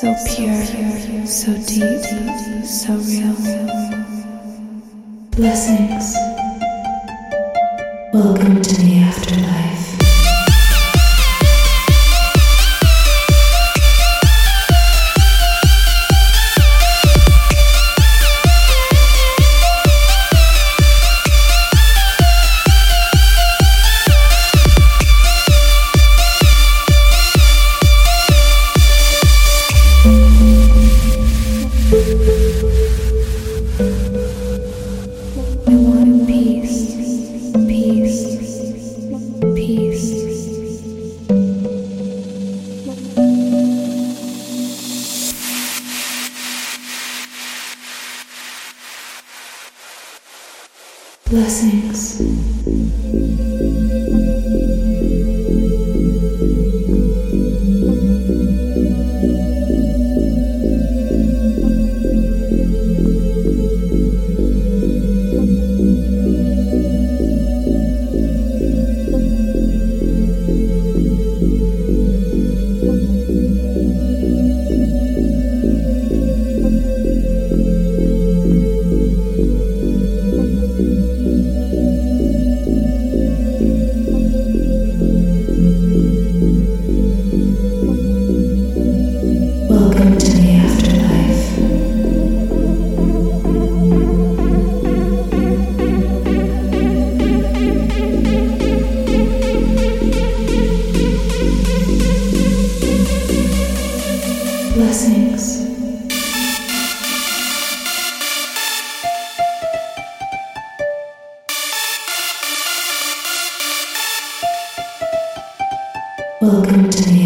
I Welcome to the calm. I want to feel